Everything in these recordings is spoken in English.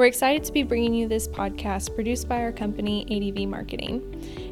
We're excited to be bringing you this podcast produced by our company, ADV Marketing.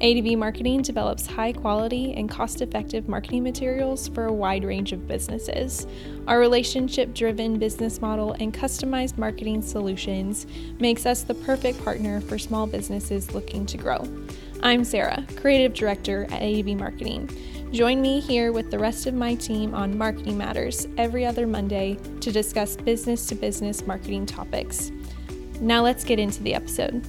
ADV Marketing develops high quality and cost effective marketing materials for a wide range of businesses. Our relationship driven business model and customized marketing solutions makes us the perfect partner for small businesses looking to grow. I'm Sarah, Creative Director at ADV Marketing. Join me here with the rest of my team on Marketing Matters every other Monday to discuss business to business marketing topics. Now let's get into the episode.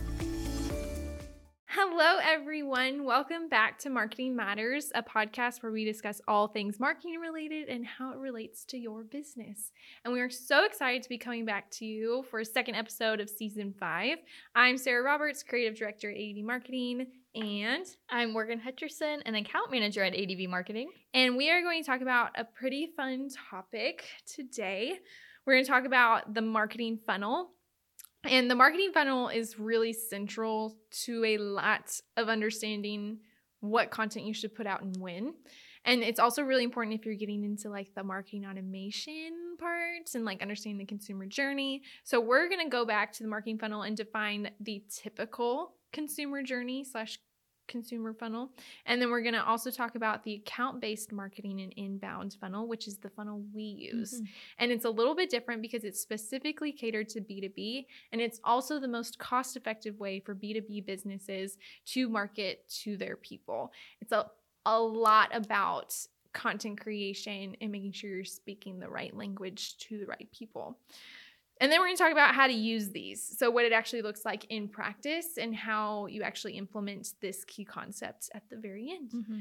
Hello, everyone. Welcome back to Marketing Matters, a podcast where we discuss all things marketing related and how it relates to your business. And we are so excited to be coming back to you for a second episode of season five. I'm Sarah Roberts, Creative Director at ADV Marketing. And I'm Morgan Hutcherson, an account manager at ADV Marketing. And we are going to talk about a pretty fun topic today. We're going to talk about the marketing funnel and the marketing funnel is really central to a lot of understanding what content you should put out and when. And it's also really important if you're getting into like the marketing automation parts and like understanding the consumer journey. So we're to go back to the marketing funnel and define the typical consumer journey slash consumer funnel. And then we're going to also talk about the account based marketing and inbound funnel, which is the funnel we use. Mm-hmm. And it's a little bit different because it's specifically catered to B2B. And it's also the most cost effective way for B2B businesses to market to their people. It's a, a lot about content creation and making sure you're speaking the right language to the right people. And then we're going to talk about how to use these. So, what it actually looks like in practice and how you actually implement this key concept at the very end. Mm-hmm.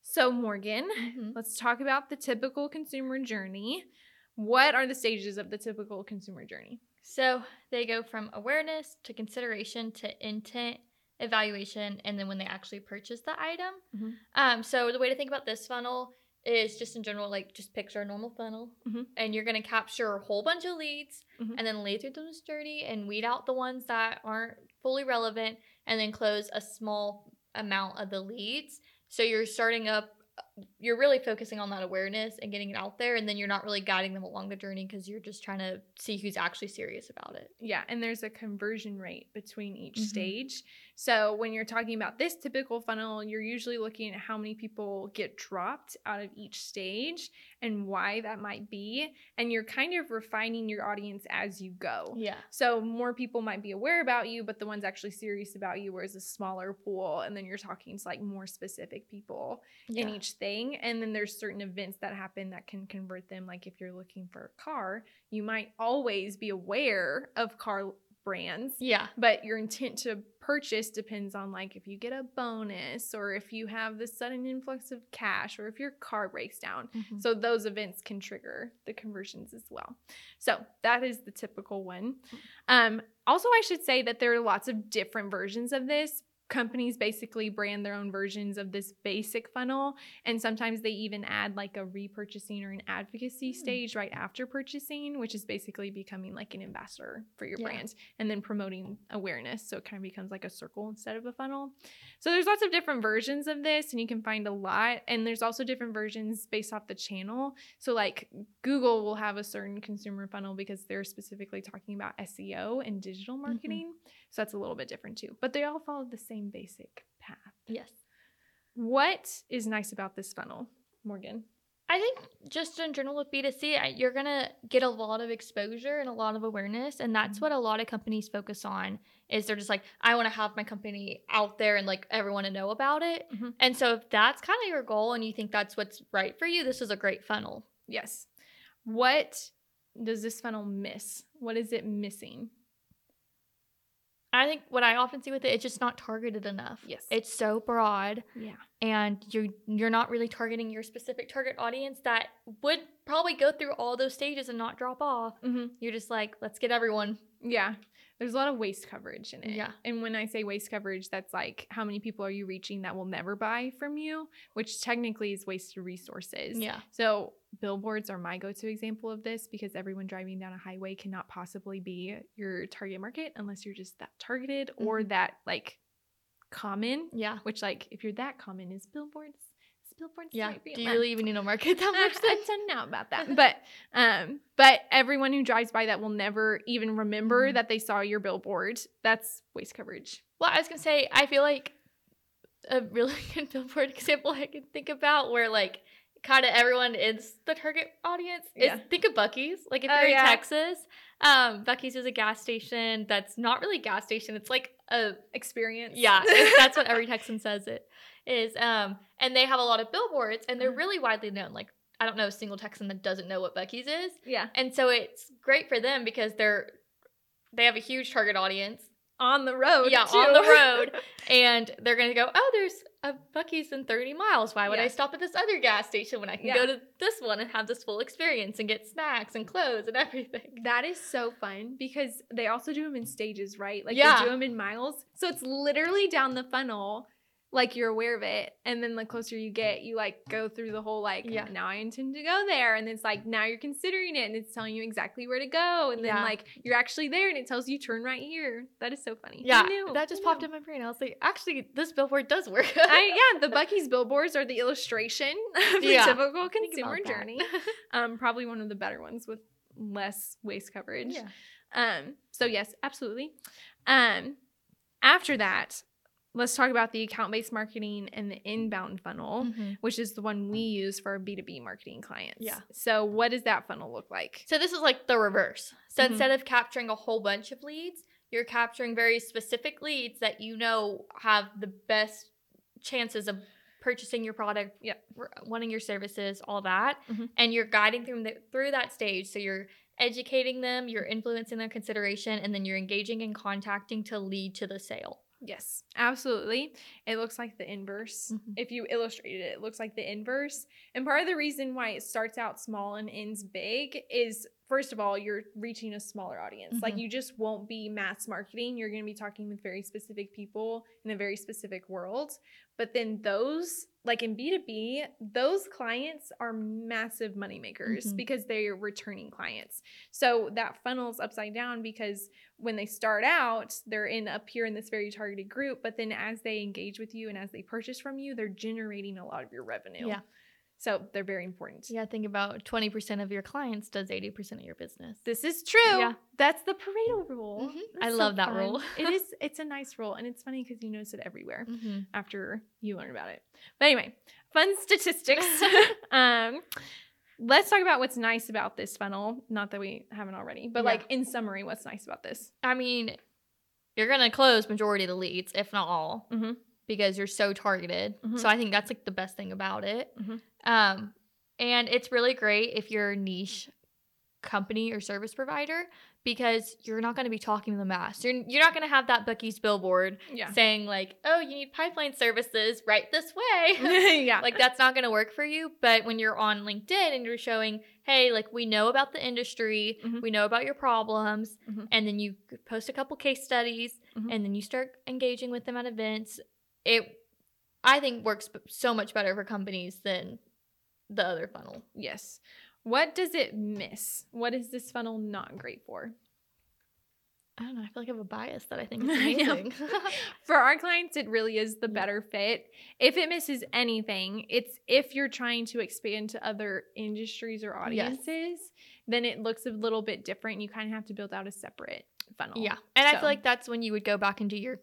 So, Morgan, mm-hmm. let's talk about the typical consumer journey. What are the stages of the typical consumer journey? So, they go from awareness to consideration to intent, evaluation, and then when they actually purchase the item. Mm-hmm. Um, so, the way to think about this funnel is just in general like just picture a normal funnel mm-hmm. and you're going to capture a whole bunch of leads mm-hmm. and then lead through them journey and weed out the ones that aren't fully relevant and then close a small amount of the leads so you're starting up you're really focusing on that awareness and getting it out there and then you're not really guiding them along the journey because you're just trying to see who's actually serious about it yeah and there's a conversion rate between each mm-hmm. stage so when you're talking about this typical funnel you're usually looking at how many people get dropped out of each stage and why that might be and you're kind of refining your audience as you go yeah so more people might be aware about you but the ones actually serious about you whereas a smaller pool and then you're talking to like more specific people yeah. in each thing and then there's certain events that happen that can convert them. Like if you're looking for a car you might always be aware of car brands yeah. but your intent to purchase depends on like if you get a bonus or if you have the sudden influx of cash or if your car breaks down. Mm-hmm. so those events can trigger the conversions as well. So that is the typical one. Um, also i should say that there are lots of different versions of this companies basically brand their own versions of this basic funnel and sometimes they even add like a repurchasing or an advocacy mm. stage right after purchasing which is basically becoming like an ambassador for your yeah. brand and then promoting awareness so it kind of becomes like a circle instead of a funnel so there's lots of different versions of this and you can find a lot and there's also different versions based off the channel so like google will have a certain consumer funnel because they're specifically talking about seo and digital mm-hmm. marketing mm-hmm. so that's a little bit different too but they all follow the same same basic path. Yes. What is nice about this funnel, Morgan? I think just in general with B2C, you're going to get a lot of exposure and a lot of awareness. And that's mm-hmm. what a lot of companies focus on is they're just like, I want to have my company out there and like everyone to know about it. Mm-hmm. And so if that's kind of your goal and you think that's what's right for you, this is a great funnel. Yes. What does this funnel miss? What is it missing? I think what I often see with it, it's just not targeted enough. Yes. It's so broad. Yeah. And you're you're not really targeting your specific target audience that would probably go through all those stages and not drop off. Mm-hmm. You're just like, let's get everyone. Yeah. There's a lot of waste coverage in it. Yeah. And when I say waste coverage, that's like how many people are you reaching that will never buy from you, which technically is wasted resources. Yeah. So billboards are my go-to example of this because everyone driving down a highway cannot possibly be your target market unless you're just that targeted mm-hmm. or that like common. Yeah. Which like if you're that common is billboards billboards Yeah. Do you really even need to market that much? Then? I don't know about that, but um, but everyone who drives by that will never even remember Mhm. that they saw your billboard. That's waste coverage. Well, I was gonna say, I feel like a really good billboard example I can think about where like kind of everyone is the target audience Yeah. is think of Buc-ee's. Like if Oh, you're yeah. in Texas, um, Buc-ee's is a gas station that's not really a gas station. It's like a Experience. yeah, that's what every Texan says it is. Um, and they have a lot of billboards, and they're Uh-huh. really widely known. Like I don't know a single Texan that doesn't know what Buc-ee's is. yeah. And so it's great for them because they're they have a huge target audience. On the road. yeah, too. on the road. And they're gonna go, Oh, there's a Buc-ee's in 30 miles. Why would Yeah. I stop at this other gas station when I can Yeah. go to this one and have this full experience and get snacks and clothes and everything? That is so fun because they also do them in stages, right? Like Yeah. they do them in miles. So it's literally down the funnel, like you're aware of it. And then the closer you get, you like go through the whole like, Yeah. now I intend to go there. And it's like, now you're considering it and it's telling you exactly where to go. And then Yeah. like you're actually there and it tells you turn right here. That is so funny. Yeah. That just popped in my brain. I was like, actually, this billboard does work. I, yeah, the Buc-ee's billboards are the illustration of the Yeah. typical consumer journey. Um, probably one of the better ones with less waste coverage. yeah. Um, so yes, absolutely. Um, after that, let's talk about the account-based marketing and the inbound funnel, Mhm. which is the one we use for B2B marketing clients. Yeah. So what does that funnel look like? So this is like the reverse. So Mhm. instead of capturing a whole bunch of leads, you're capturing very specific leads that you know have the best chances of purchasing your product, Yep. wanting your services, all that, Mhm. and you're guiding them th- through that stage. So you're educating them, you're influencing their consideration, and then you're engaging and contacting to lead to the sale. Yes, absolutely. It looks like the inverse. Mhm. If you illustrated it, it looks like the inverse. And part of the reason why it starts out small and ends big is first of all, you're reaching a smaller audience. Like Mhm. you just won't be mass marketing. You're going to be talking with very specific people in a very specific world. But then those, like in B2B, those clients are massive money makers Mhm. because they're returning clients. So that funnel's upside down because when they start out, they're in up here in this very targeted group, but then as they engage with you and as they purchase from you, they're generating a lot of your revenue. Yeah. So they're very important. Yeah, think about 20% of your clients does 80% of your business. This is true. Yeah. That's the Pareto rule. Mhm. I so love that fun. rule. it is it's a nice rule and it's funny because you notice it everywhere Mm-hmm. after you learn about it. But anyway, fun statistics. um let's talk about what's nice about this funnel. Not that we haven't already, but Yeah. like in summary, what's nice about this? I mean, you're gonna close majority of the leads, if not all, Mhm. because you're so targeted. Mhm. So I think that's like the best thing about it. Mhm. Um, and it's really great if you're a niche company or service provider because you're not going to be talking to the mass. You're you're not going to have that Buc-ee's billboard Yeah. saying like, "Oh, you need pipeline services, right this way." yeah. like that's not going to work for you but when you're on linkedin and you're showing hey like we know about the industry Mhm. we know about your problems Mhm. and then you post a couple case studies Mhm. and then you start engaging with them at events it i think works so much better for companies than the other funnel Yes. What does it miss? What is this funnel not great for? i don't know i feel like i have a bias that i think is amazing For our clients, it really is the better fit. If it misses anything, it's if you're trying to expand to other industries or audiences, then it looks a little bit different. You kind of have to build out a separate funnel. yeah and i feel like that's when you would go back and do your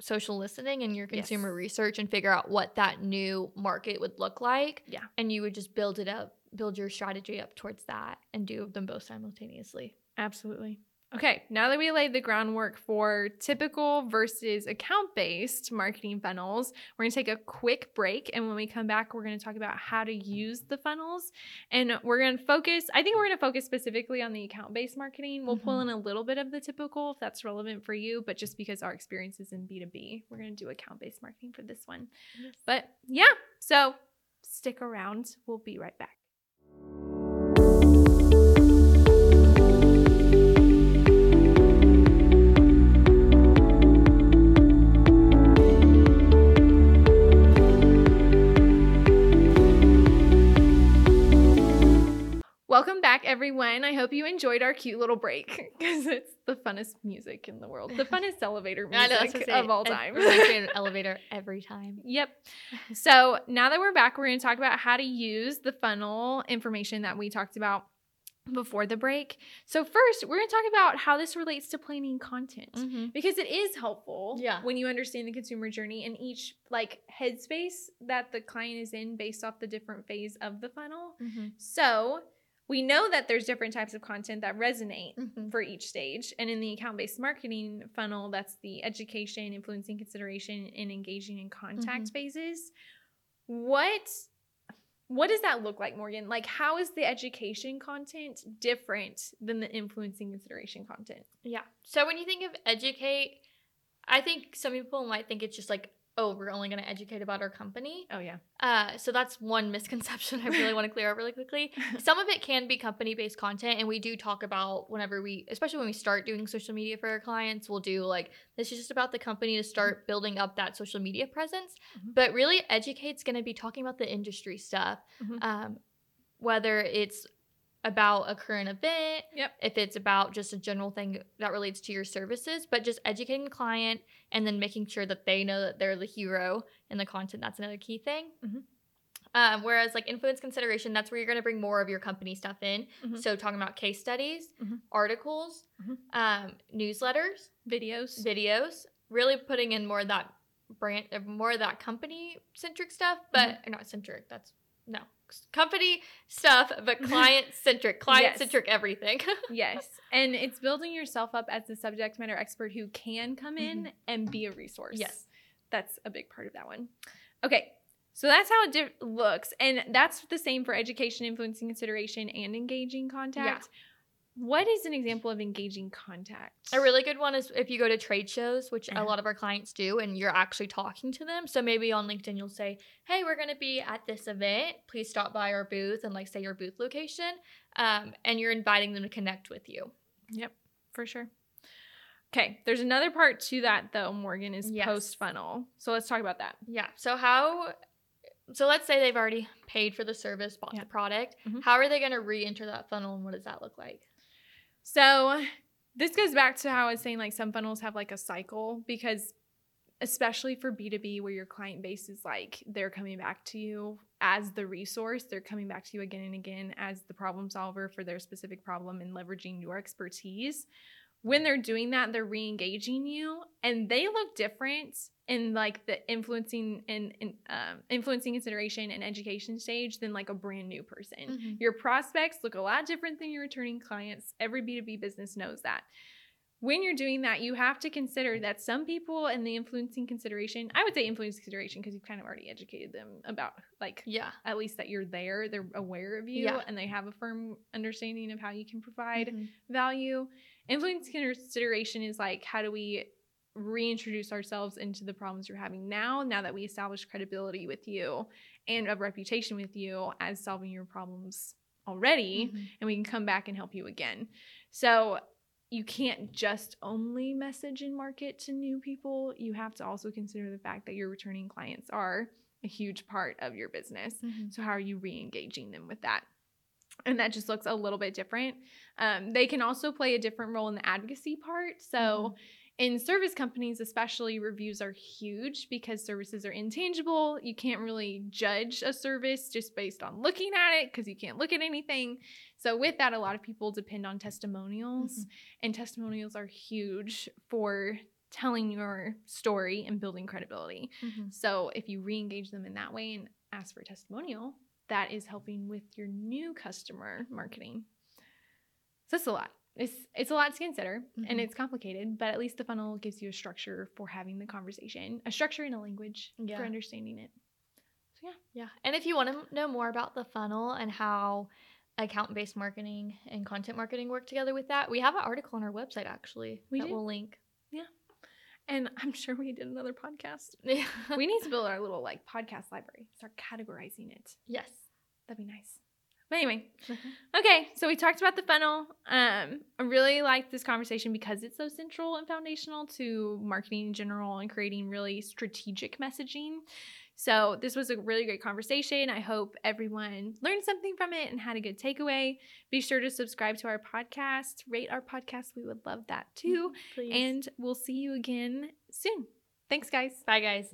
social listening and your consumer Yes. research and figure out what that new market would look like Yeah. and you would just build it up build your strategy up towards that and do them both simultaneously Absolutely. Okay, now that we laid the groundwork for typical versus account based marketing funnels, we're gonna take a quick break. And when we come back, we're gonna talk about how to use the funnels. And we're gonna focus, I think we're gonna focus specifically on the account based marketing. We'll pull mm-hmm. in a little bit of the typical if that's relevant for you, but just because our experience is in B2B, we're gonna do account based marketing for this one. But yeah, so stick around. We'll be right back. Welcome back, everyone. I hope you enjoyed our cute little break because it's the funnest music in the world, the funnest elevator I know, music of all time. reminds me of an elevator every time. Yep. So now that we're back, we're going to talk about how to use the funnel information that we talked about before the break. So first, we're going to talk about how this relates to planning content Mm-hmm. because it is helpful Yeah. when you understand the consumer journey and each like headspace that the client is in based off the different phase of the funnel. Mm-hmm. So we know that there's different types of content that resonate Mm-hmm. for each stage. And in the account based marketing funnel, that's the education, influencing consideration, and engaging in contact Mhm. phases. What what does that look like, Morgan? Like how is the education content different than the influencing consideration content? Yeah. So when you think of educate, I think some people might think it's just like, oh, we're only going to educate about our company. Oh yeah. Uh, so that's one misconception I really want to clear up really quickly. Some of it can be company based content, and we do talk about whenever we, especially when we start doing social media for our clients, we'll do like this is just about the company to start building up that social media presence. Mhm. But really, educate's going to be talking about the industry stuff, Mhm. um, whether it's about a current event, Yep. if it's about just a general thing that relates to your services, but just educating the client and then making sure that they know that they're the hero in the content. That's another key thing. Mhm. Um, whereas like influence consideration, that's where you're going to bring more of your company stuff in. Mhm. So talking about case studies, Mhm. articles, Mhm. um, newsletters, Videos. videos, really putting in more of that brand, more of that company centric stuff, but or not centric. That's no company stuff, but client centric, client centric everything. yes. And it's building yourself up as the subject matter expert who can come in mm-hmm. and be a resource. Yes. That's a big part of that one. Okay. So that's how it di- looks. And that's the same for education, influencing consideration, and engaging contact. What is an example of engaging contact? A really good one is if you go to trade shows, which Uh-huh. a lot of our clients do, and you're actually talking to them. So maybe on LinkedIn, you'll say, Hey, we're going to be at this event. Please stop by our booth and like say your booth location. Um, and you're inviting them to connect with you. Yep, for sure. Okay, there's another part to that though, Morgan, is Yes. post funnel. So let's talk about that. Yeah. So, how, so let's say they've already paid for the service, bought Yeah. the product. Mhm. How are they going to re enter that funnel and what does that look like? So this goes back to how I was saying like some funnels have like a cycle because especially for B2B where your client base is like they're coming back to you as the resource, they're coming back to you again and again as the problem solver for their specific problem and leveraging your expertise. When they're doing that, they're re-engaging you and they look different in like the influencing and, and um, influencing consideration and education stage than like a brand new person. Your prospects look a lot different than your returning clients. Every B2B business knows that. When you're doing that, you have to consider that some people in the influencing consideration, I would say influencing consideration because you've kind of already educated them about like Yeah. at least that you're there, they're aware of you Yeah. and they have a firm understanding of how you can provide Mhm. value. Influence consideration is like how do we reintroduce ourselves into the problems you're having now, now that we establish credibility with you and a reputation with you as solving your problems already, Mhm. and we can come back and help you again. So you can't just only message and market to new people. You have to also consider the fact that your returning clients are a huge part of your business. Mhm. So how are you re-engaging them with that? And that just looks a little bit different. Um, they can also play a different role in the advocacy part. So in service companies, especially, reviews are huge because services are intangible. You can't really judge a service just based on looking at it because you can't look at anything. So with that, a lot of people depend on testimonials, and testimonials are huge for telling your story and building credibility. Mhm. So if you re-engage them in that way and ask for a testimonial, that is helping with your new customer marketing. So that's a lot. It's it's a lot to consider and Mhm. it's complicated, but at least the funnel gives you a structure for having the conversation, a structure and a language Yeah. for understanding it. So yeah. Yeah. And if you want to know more about the funnel and how account based marketing and content marketing work together with that, we have an article on our website actually We that do? we'll link. And I'm sure we did another podcast. Yeah. we need to build our little like podcast library. Start categorizing it. yes. That'd be nice. But anyway, Okay, so we talked about the funnel. Um, I really like this conversation because it's so central and foundational to marketing in general and creating really strategic messaging. So, this was a really great conversation. I hope everyone learned something from it and had a good takeaway. Be sure to subscribe to our podcast, rate our podcast. We would love that too. Mm-hmm, please. And we'll see you again soon. Thanks, guys. bye, guys.